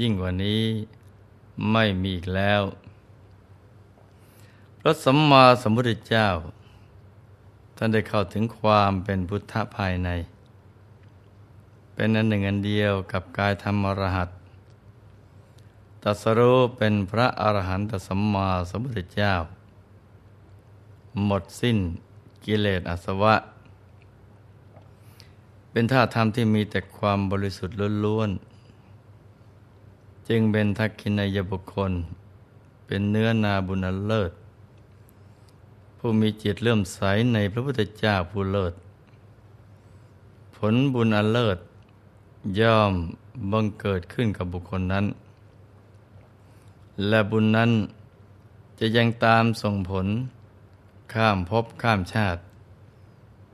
ยิ่งกว่านี้ไม่มีอีกแล้ว พระสัมมาสัมพุทธเจ้า ท่านได้เข้าถึงความเป็นพุทธภายใน เป็นอันหนึ่งอันเดียวกับกายธรรมรหัสตัสรู้เป็นพระอรหันตสัมมาสัมพุทธเจ้า หมดสิ้นกิเลสอาสวะ เป็นท่าธรรมที่มีแต่ความบริสุทธิ์ล้วนๆ จึงเป็นทักขินายบุคคล เป็นเนื้อนาบุญเลิศ ผู้มีจิตเลื่อมใสในพระพุทธเจ้าผู้เลิศ ผลบุญอันเลิศ ย่อมบังเกิดขึ้นกับบุคคลนั้น และบุญนั้นจะยังตามส่งผล ข้ามภพข้ามชาติ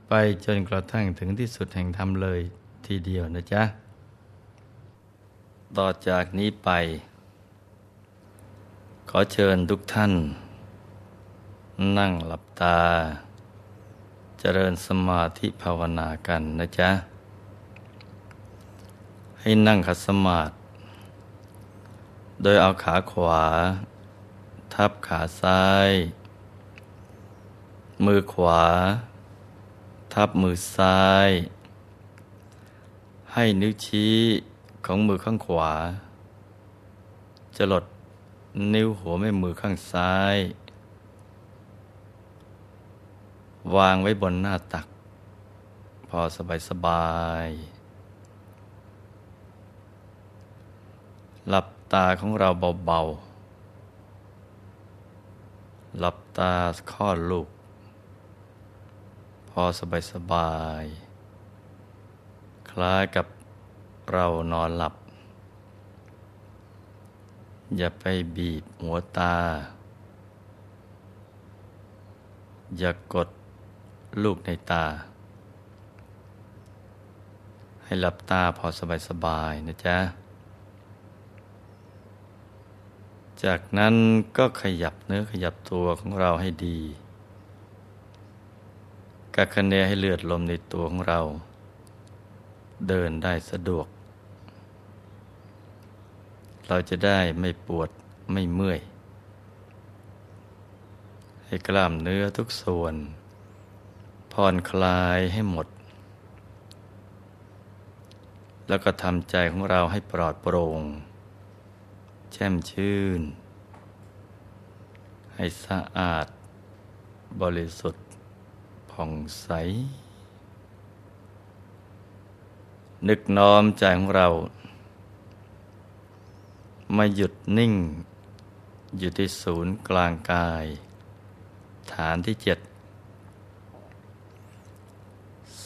ไปจนกระทั่งถึงที่สุดแห่งธรรมเลยทีเดียวนะจ๊ะ ต่อจากนี้ไป ขอเชิญทุกท่าน นั่งหลับตา เจริญสมาธิภาวนากันนะจ๊ะ ให้นั่งขัดสมาธิโดยเอาขาขวา ทับขาซ้าย มือขวา ทับมือซ้าย ให้นิ้วชี้ ของมือข้างขวา จะลดนิ้วหัวแม่มือข้างซ้าย วางไว้บนหน้าตัก พอสบายสบาย หลับตาของเราเบาๆ หลับตาข้อลูก พอสบายสบาย คล้ายกับ เรานอนหลับ อย่าไปบีบหัวตา อย่ากดลูกในตา ให้หลับตาพอสบายสบายนะจ๊ะ จากนั้นก็ขยับเนื้อขยับตัวของเราให้ดีกักคะเนให้เลือดลมในตัวของเรา เดินได้สะดวก เราจะได้ไม่ปวดไม่เมื่อย ให้กล้ามเนื้อทุกส่วน ผ่อนคลายให้หมด แล้วก็ทำใจของเราให้ปลอดโปร่ง แช่มชื่น ให้สะอาด บริสุทธิ์ผ่องใส นึกน้อมใจของเรา มาหยุดนิ่ง อยู่ที่ศูนย์กลางกาย ฐานที่เจ็ด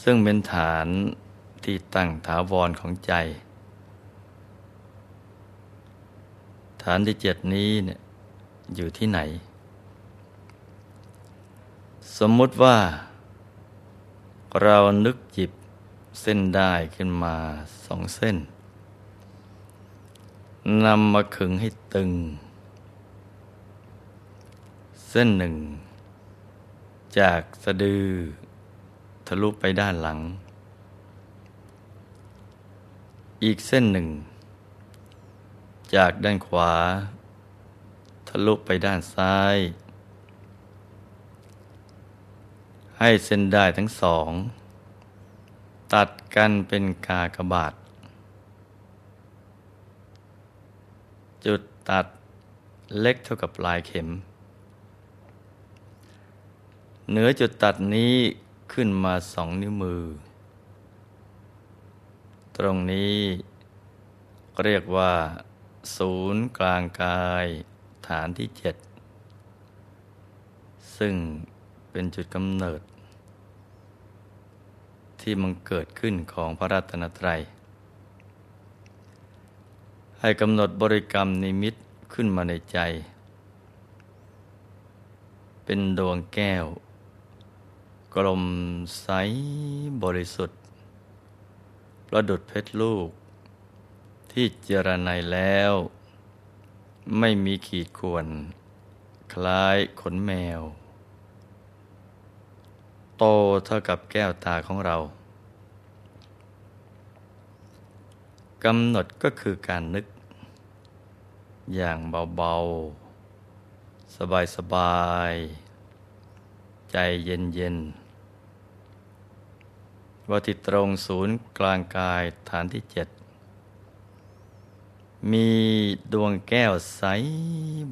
ซึ่งเป็นฐานที่ตั้งถาวรของใจ ฐานที่เจ็ดนี้เนี่ยอยู่ที่ไหน สมมุติว่า เรานึกจิบเส้นได้ขึ้นมาสองเส้น นำมาขึงให้ตึง เส้นหนึ่ง จากสะดือ ทะลุไปด้านหลัง อีกเส้นหนึ่ง จากด้านขวา ทะลุไปด้านซ้าย ให้เส้นได้ทั้งสอง ตัดกันเป็นกากบาท จุด ตัดเล็กเท่ากับปลายเข็ม เหนือจุดตัดนี้ขึ้นมาสองนิ้วมือ ตรงนี้เรียกว่า ศูนย์กลางกายฐานที่เจ็ดซึ่งเป็นจุดกำเนิด ที่มันเกิดขึ้นของพระรัตนตรัย ให้กำหนดบริกรรมนิมิตขึ้นมาในใจ เป็นดวงแก้ว กลมใสบริสุทธิ์ ประดุดเพชรลูก ที่เจรไนแล้ว ไม่มีขีดข่วน คล้ายขนแมว โตเท่ากับแก้วตาของเรากำหนดก็คือการนึก อย่างเบาๆ สบายๆ ใจเย็นๆว่าที่ตรงศูนย์กลางกายฐานที่เจ็ดมีดวงแก้วใส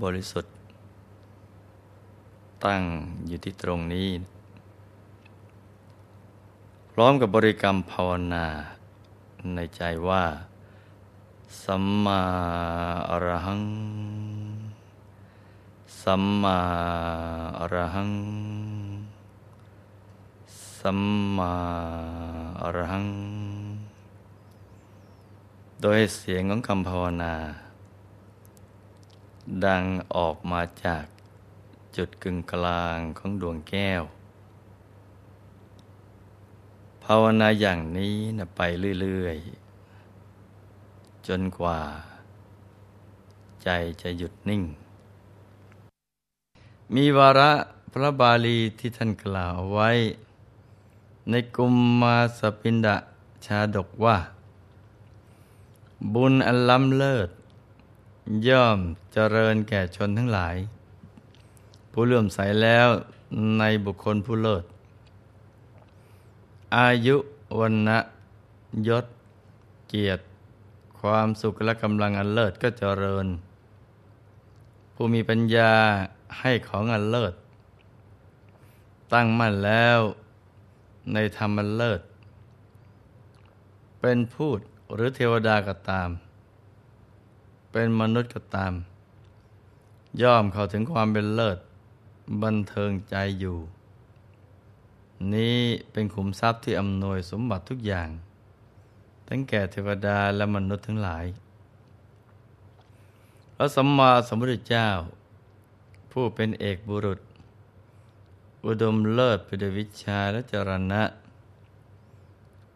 บริสุทธิ์ ตั้งอยู่ที่ตรงนี้ พร้อมกับบริกรรมภาวนาในใจว่า สัมมาอรหัง สัมมาอรหัง สัมมาอรหัง โดยเสียงของคำภาวนา ดังออกมาจากจุดกึ่งกลางของดวงแก้ว ภาวนาอย่างนี้นะไปเรื่อย ๆ จนกว่า ใจจะหยุดนิ่ง มีวาระพระบาลีที่ท่านกล่าวไว้ ในกุมมาสปินดะชาดกว่า บุญอันล้ำเลิศ ย่อมเจริญแก่ชนทั้งหลาย ผู้เลื่อมใสแล้วในบุคคลผู้เลิศ อายุวันนะยศเกียรติ ความสุขและกำลังอันเลิศก็เจริญ ผู้มีปัญญาให้ของอันเลิศ ตั้งมั่นแล้วในธรรมอันเลิศ เป็นพูดหรือเทวดาก็ตาม เป็นมนุษย์ก็ตาม ย่อมเข้าถึงความเป็นเลิศ บันเทิงใจอยู่ นี้เป็นขุมทรัพย์ที่อำนวยสมบัติทุกอย่าง ทั้งแก่เทวดาและมนุษย์ทั้งหลาย พระสัมมาสัมพุทธเจ้า ผู้เป็นเอกบุรุษ อุดมเลิศไปด้วยวิชาและจรณะ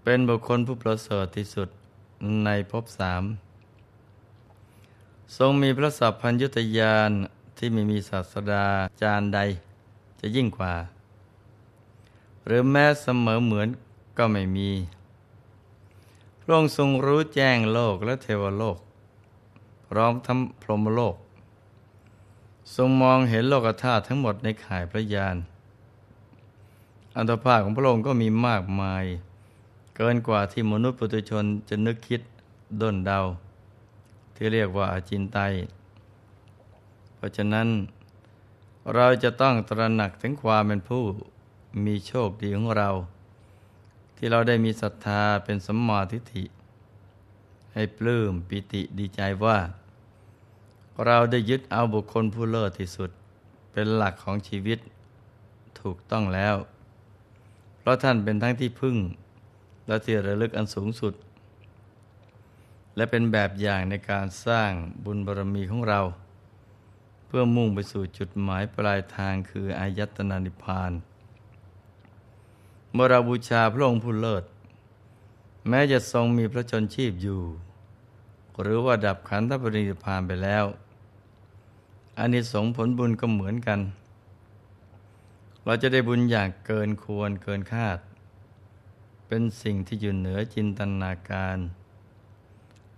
เป็นบุคคลผู้ประเสริฐที่สุดในภพสาม ทรงมีพระสัพพัญยุตยานที่ไม่มีศาสดาจารย์ใดจะยิ่งกว่า หรือแม้เสมอเหมือนก็ไม่มี พระองค์ทรงรู้แจ้งโลกและเทวโลก พร้อมทั้งพรหมโลก ทรงมองเห็นโลกธาตุทั้งหมดในข่ายพระยาน อันตภาพของพระองค์ก็มีมากมาย เกินกว่าที่มนุษย์ปุถุชนจะนึกคิดด้นเดา ที่เรียกว่าอาจินไต เพราะฉะนั้นเราจะต้องตระหนักถึงความเป็นผู้มีโชคดีของเรา ที่เราได้มีศรัทธาเป็นสมมาทิฏฐิ ให้ปลื้มปิติดีใจว่า เราได้ยึดเอาบุคคลผู้เลิศที่สุด เป็นหลักของชีวิตถูกต้องแล้ว เพราะท่านเป็นทั้งที่พึ่ง และที่ระลึกอันสูงสุด และเป็นแบบอย่างในการสร้างบุญบารมีของเรา เพื่อมุ่งไปสู่จุดหมายปลายทางคืออายตนานิพพาน เมื่อเราบูชาพระองค์ผู้เลิศ แม้จะทรงมีพระชนชีพอยู่ หรือว่าดับขันธปรินิพพานไปแล้วอันนี้สงผลบุญก็เหมือนกัน เราจะได้บุญอย่างเกินควรเกินคาด เป็นสิ่งที่อยู่เหนือจินตนาการ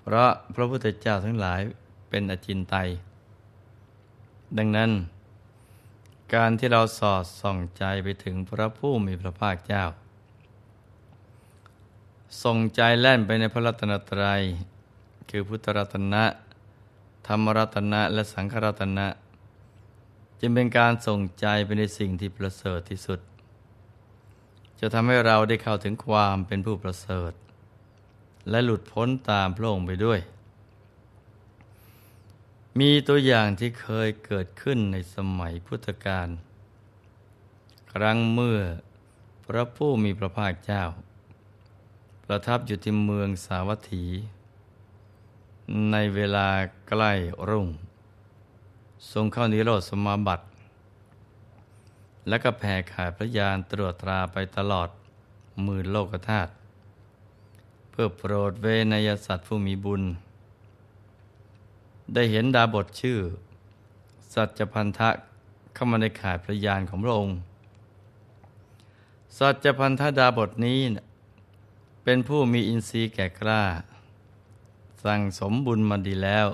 เพราะพระพุทธเจ้าทั้งหลายเป็นอจินไตย ดังนั้น การที่เราสอดส่องใจไปถึงพระผู้มีพระภาคเจ้า ส่งใจแล่นไปในพระรัตนตรัย คือพุทธรัตนะ ธรรมรัตนะและสังฆรัตนะ จึงเป็นการส่งใจไปในสิ่งที่ประเสริฐที่สุด จะทำให้เราได้เข้าถึงความเป็นผู้ประเสริฐ และหลุดพ้นตามพระองค์ไปด้วย มีตัวอย่างที่เคยเกิดขึ้นในสมัยพุทธกาลครั้งเมื่อพระผู้มีพระภาคเจ้า ประทับอยู่ที่เมืองสาวัตถี ในเวลาใกล้รุ่ง ทรงเข้านิโรธสมาบัติ และก็แผ่ขายพระยานตรวจตราไปตลอดหมือโลกธาตุเพื่อโปรดเวนยสัตว์ผู้มีบุญ ได้เห็นดาบทชื่อ สัจพันธะเข้ามาในข่ายพระยานของพระองค์ สัจพันธดาบทนี้เป็นผู้มีอินทรีย์แก่กล้า สั่งสมบุญมาดีแล้ว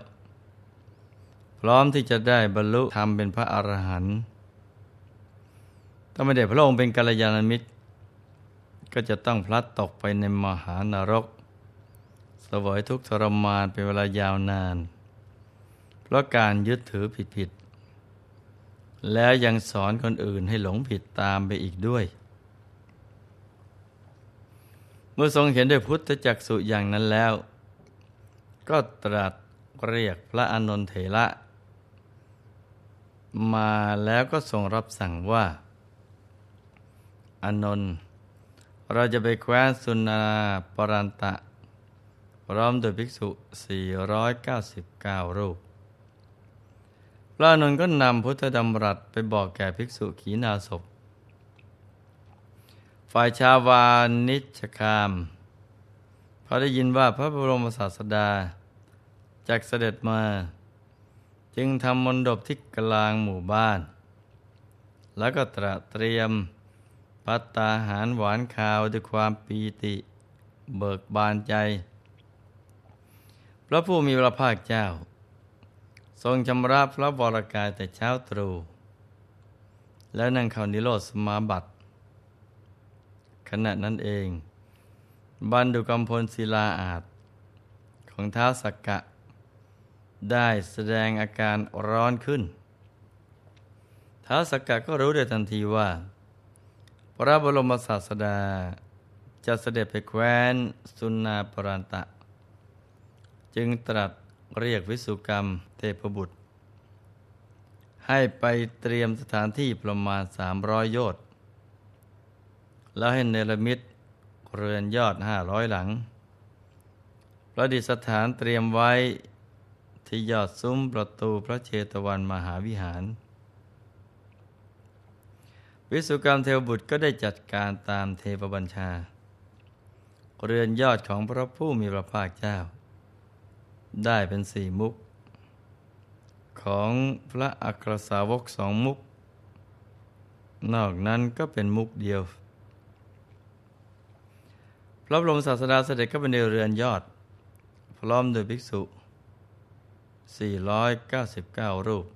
พร้อมที่จะได้บรรลุธรรมเป็นพระอรหันต์ถ้าไม่ได้พระองค์เป็นกัลยาณมิตร ก็จะต้องพลัดตกไปในมหานรกสวยทุกทรมานเป็นเวลายาวนาน เพราะการยึดถือผิดๆแล้วยังสอนคนอื่นให้หลงผิดตามไปอีกด้วย เมื่อทรงเห็นด้วยพุทธจักสุอย่างนั้นแล้ว ก็ตรัสเรียกพระอนนทเถระมาแล้วก็ทรงรับสั่งว่าอนนท์เราจะไปแคว้นสุนาปรันตะ พร้อมโดยภิกษุ 499 รูป พระอานนท์ก็นำพุทธดำรัสไปบอกแก่ภิกษุขีณาศพฝ่ายชาวานิชคามพอได้ยินว่าพระบรมศาสดาจากเสด็จมา จึงทำมนดบที่กลางหมู่บ้าน แล้วก็ตระเตรียมปัตตาหารหวานคาวด้วยความปีติเบิกบานใจ พระผู้มีพระภาคเจ้า ทรงชำระพระบรกายแต่เช้าตรู่ แล้วนั่งเข้านิโรธสมาบัติ ขณะนั้นเองบันดุกรรมพลศิลาอาจ ของเท้าสักกะ ได้แสดงอาการร้อนขึ้นเท้าสักกะก็รู้ได้ทันทีว่า พระบรมศาสดาจะเสด็จไปแคว้นสุนนาปรันตะ จึงตรัส เรียกวิสุกรรมเทพบุตร ให้ไปเตรียมสถานที่ประมาณสามร้อยโยชน์แล้วให้เนรมิตเรือนยอดห้าร้อยหลัง ประดิษฐานเตรียมไว้ที่ยอดซุ้มประตูพระเชตวันมหาวิหาร วิสุกรรมเทวบุตรก็ได้จัดการตามเทพบัญชา เรือนยอดของพระผู้มีพระภาคเจ้า ได้เป็นสี่มุก ของพระอัครสาวกสองมุก นอกนั้นก็เป็นมุกเดียว พระบรมศาสดาเสด็จเข้าไปในเรือนยอด พร้อมโดยภิกษุ 499 รูป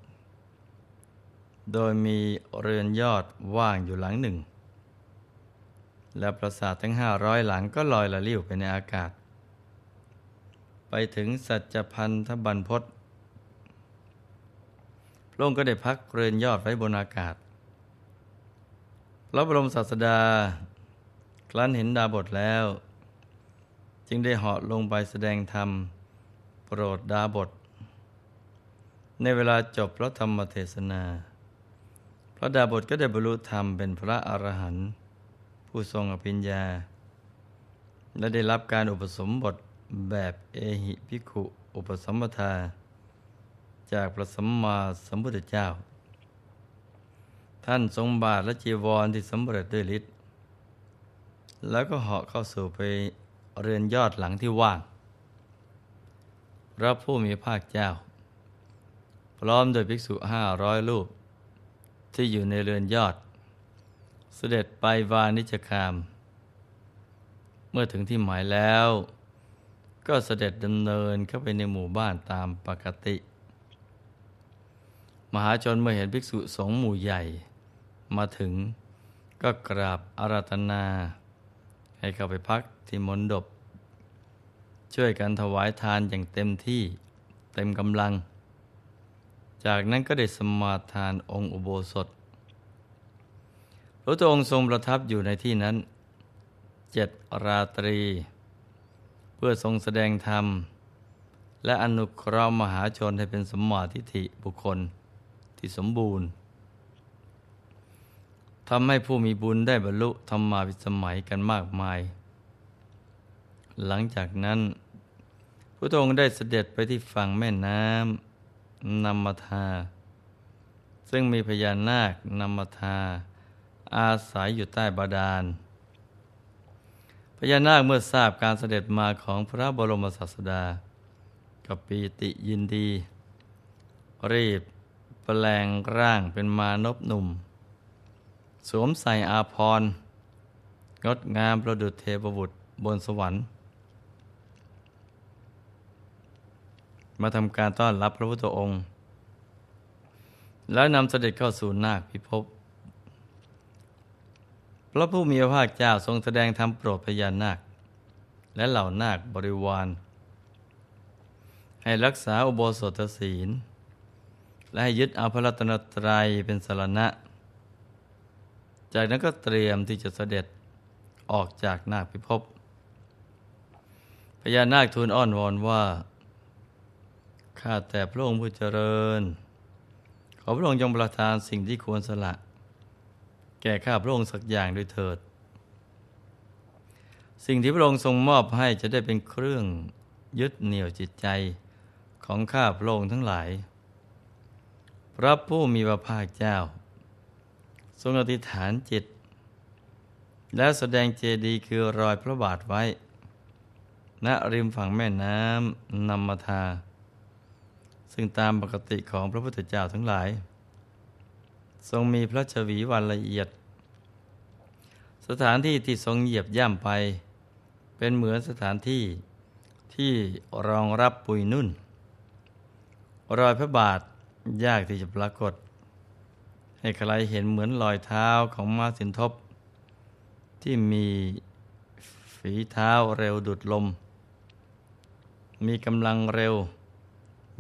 โดยมีเรือนยอดว่างอยู่หลังหนึ่ง และปราสาททั้ง 500 หลังก็ลอยละลิ้วไปในอากาศ ไปถึงสัจพันธบันพศพระองค์ก็ได้พักเรือนยอดไว้บนอากาศพระบรมศาสดา ครั้นเห็นดาบทแล้ว จึงได้เหาะลงไปแสดงธรรม โปรดดาบท ในเวลาจบพระธรรมเทศนา พระดาบทก็ได้บรรลุธรรมเป็นพระอรหันต์ผู้ทรงอภิญญา และได้รับการอุปสมบท แบบเอหิพิขุอุปสมปทา จากพระสัมมาสัมพุทธเจ้า ท่านทรงบาทและจีวรที่สำเร็จด้วยฤทธิ์แล้วก็เหาะเข้าสู่ไปเรือนยอดหลังที่ว่างพระผู้มีภาคเจ้า พร้อมโดยภิกษุห้าร้อยรูป ที่อยู่ในเรือนยอด เสด็จไปวานิจคาม เมื่อถึงที่หมายแล้ว ก็เสด็จดำเนินเข้าไปในหมู่บ้านตามปกติ มหาชนเมื่อเห็นภิกษุสงฆ์หมู่ใหญ่ มาถึงก็กราบอาราธนา ให้เข้าไปพักที่มนดบช่วยกันถวายทานอย่างเต็มที่เต็มกำลัง จากนั้นก็ได้สมาทานองค์อุโบสถพระองค์ทรงประทับอยู่ในที่นั้นเจ็ดราตรี เพื่อทรงแสดงธรรม และอนุเคราะห์มหาชนให้เป็นสมมาทิฏฐิบุคคลที่สมบูรณ์ทำให้ผู้มีบุญได้บรรลุธรรมาวิสมัยกันมากมาย หลังจากนั้นพระองค์ได้เสด็จไปที่ฝั่งแม่น้ำนัมมทา ซึ่งมีพญานาคนัมมทา อาศัยอยู่ใต้บาดาล พญานาคเมื่อทราบการเสด็จมาของพระบรมศาสดากับปีติยินดี รีบแปลงร่างเป็นมานพหนุ่ม สวมใส่อาภรณ์ งดงามประดุจเทพบุตรบนสวรรค์ มาทำการต้อนรับพระพุทธองค์ แล้วนำเสด็จเข้าสู่นาคพิภพ ระผู้มีพระภาคเจ้าทรงแสดงธรรมโปรดพญานาค และเหล่านาคบริวาร ให้รักษาอุโบสถศีล และให้ยึดเอาพระรัตนตรัยเป็นสารณะ จากนั้นก็เตรียมที่จะเสด็จออกจากนาคพิภพพญานาคทูลอ้อนวอนว่า ข้าแต่พระองค์ผู้เจริญ ขอพระองค์จงประทานสิ่งที่ควรสละ แก่ข้าพระองค์สักอย่างด้วยเถิด สิ่งที่พระองค์ทรงมอบให้จะได้เป็นเครื่องยึดเหนี่ยวจิตใจของข้าพระองค์ทั้งหลาย พระผู้มีพระภาคเจ้า ทรงอธิษฐานจิต แล้วแสดงเจดีย์คือรอยพระบาทไว้ ณริมฝั่งแม่น้ำนำมาทา ซึ่งตามปกติของพระพุทธเจ้าทั้งหลาย ทรงมีพระชวีวันละเอียด สถานที่ที่ทรงเหยียบย่ำไป เป็นเหมือนสถานที่ที่รองรับปุยนุ่น รอยพระบาทยากที่จะปรากฏ ให้ใครเห็นเหมือนรอยเท้าของมาสินทบ ที่มีฝีเท้าเร็วดุดลม มีกำลังเร็ว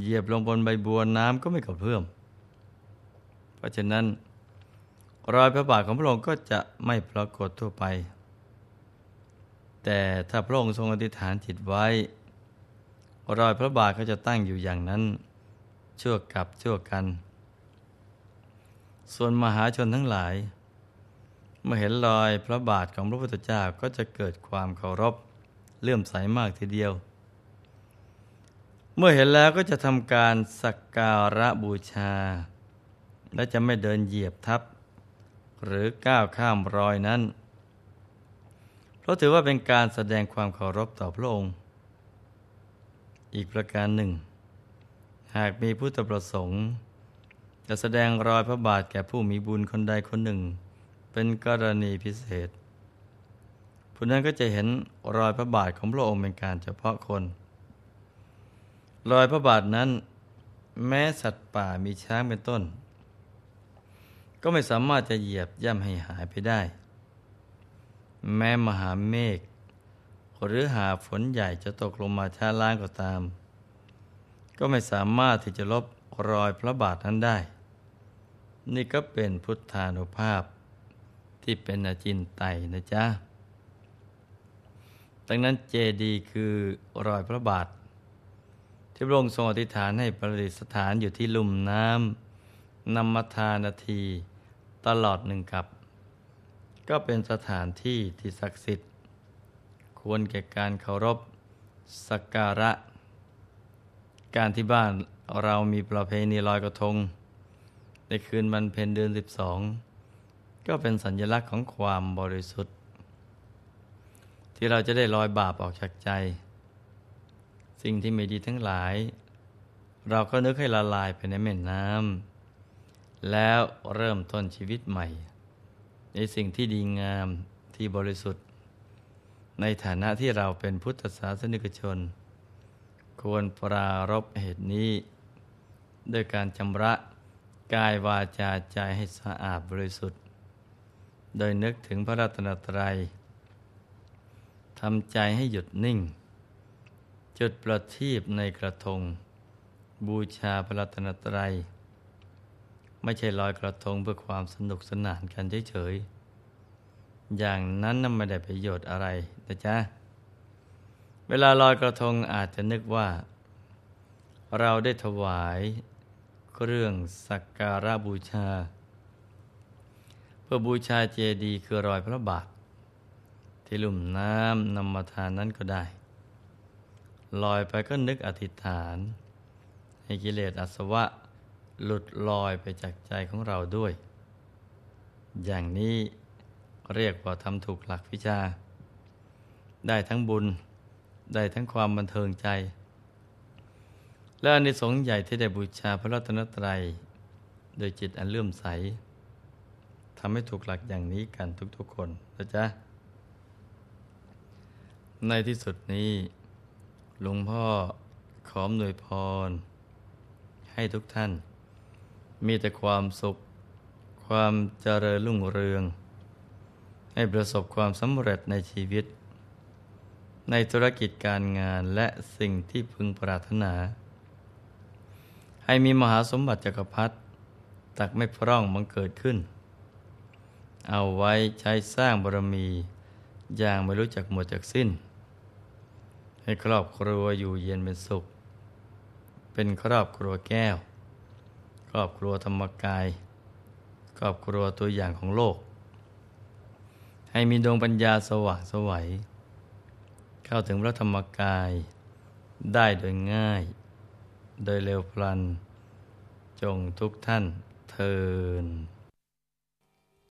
เหยียบลงบนใบบัวน้ำก็ไม่กระเพื่อม เพราะฉะนั้น รอยพระบาทของพระองค์ก็จะไม่ปรากฏทั่วไป แต่ถ้าพระองค์ทรงอธิษฐานจิตไว้ รอยพระบาทก็จะตั้งอยู่อย่างนั้น ชั่วกับชั่วกัน ส่วนมหาชนทั้งหลาย เมื่อเห็นรอยพระบาทของพระพุทธเจ้าก็จะเกิดความเคารพเลื่อมใสมากทีเดียว เมื่อเห็นแล้วก็จะทำการสักการะบูชา และจะไม่เดินเหยียบทับ หรือก้าวข้ามรอยนั้น เพราะถือว่าเป็นการแสดงความเคารพต่อพระองค์ อีกประการหนึ่ง หากมีพุทธประสงค์ จะแสดงรอยพระบาทแก่ผู้มีบุญคนใดคนหนึ่ง เป็นกรณีพิเศษผู้นั้นก็จะเห็นรอยพระบาทของพระองค์เป็นการเฉพาะคน รอยพระบาทนั้น แม้สัตว์ป่ามีช้างเป็นต้น ก็ไม่สามารถจะเหยียบย่ำให้หายไปได้ แม้มหาเมฆหรือหาฝนใหญ่จะตกลงมาช้าล้างก็ตาม ก็ไม่สามารถที่จะลบรอยพระบาทนั้นได้ นี่ก็เป็นพุทธานุภาพ ที่เป็นอจินไตนะจ๊ะดังนั้นเจดีคือรอยพระบาท ที่พระองค์ทรงอธิษฐานให้ประดิษฐานอยู่ที่ลุ่มน้ำนำมาทานาที ตลอดหนึ่งกับ ก็เป็นสถานที่ที่ศักดิ์สิทธิ์ ควรแก่การเคารพสักการะ การที่บ้านเรามีประเพณีลอยกระทง ในคืนวันเพ็ญเดือนสิบสองก็เป็นสัญลักษณ์ของความบริสุทธิ์ ที่เราจะได้ลอยบาปออกจากใจ สิ่งที่ไม่ดีทั้งหลาย เราก็นึกให้ละลายไปในแม่น้ำ แล้วเริ่มต้นชีวิตใหม่ ในสิ่งที่ดีงามที่บริสุทธิ์ ในฐานะที่เราเป็นพุทธศาสนิกชน ควรปรารบเหตุนี้ ด้วยการชำระกายวาจาใจให้สะอาดบริสุทธิ์ โดยนึกถึงพระรัตนตรัยทำใจให้หยุดนิ่ง จุดประทีปในกระทง บูชาพระรัตนตรัย ไม่ใช่ลอยกระทงเพื่อความสนุกสนานกันเฉยๆ อย่างนั้นนั่นไม่ได้ประโยชน์อะไรนะจ๊ะ เวลาลอยกระทงอาจจะนึกว่า เราได้ถวายเครื่องสักการะบูชา เพื่อบูชาเจดีย์คือรอยพระบาท ที่ลุ่มน้ำนำมาทานนั้นก็ได้ ลอยไปก็นึกอธิษฐาน ให้กิเลสอาสวะ หลุดลอยไปจากใจของเราด้วย อย่างนี้เรียกว่าทำถูกหลักวิชา ได้ทั้งบุญ ได้ทั้งความบันเทิงใจ และอนิสงส์ใหญ่ที่ได้บูชาพระรัตนตรัย โดยจิตอันเลื่อมใสทำให้ถูกหลักอย่างนี้กันทุกๆคนนะจ๊ะ ในที่สุดนี้หลวงพ่อขอมหน่วยพร ให้ทุกท่าน มีแต่ความสุข ความเจริญรุ่งเรือง ให้ประสบความสำเร็จในชีวิต ในธุรกิจการงานและสิ่งที่พึงปรารถนา ให้มีมหาสมบัติจักรพรรดิตักไม่พร่องบังเกิดขึ้น เอาไว้ใช้สร้างบารมี อย่างไม่รู้จักหมดจากสิ้น ให้ครอบครัวอยู่เย็นเป็นสุข เป็นครอบครัวแก้ว ครอบครัวธรรมกาย ครอบครัวตัวอย่างของโลก ให้มีดวงปัญญาสว่างสวัย เข้าถึงพระธรรมกายได้โดยง่าย โดยเร็วพลัน จงทุกท่านเทิน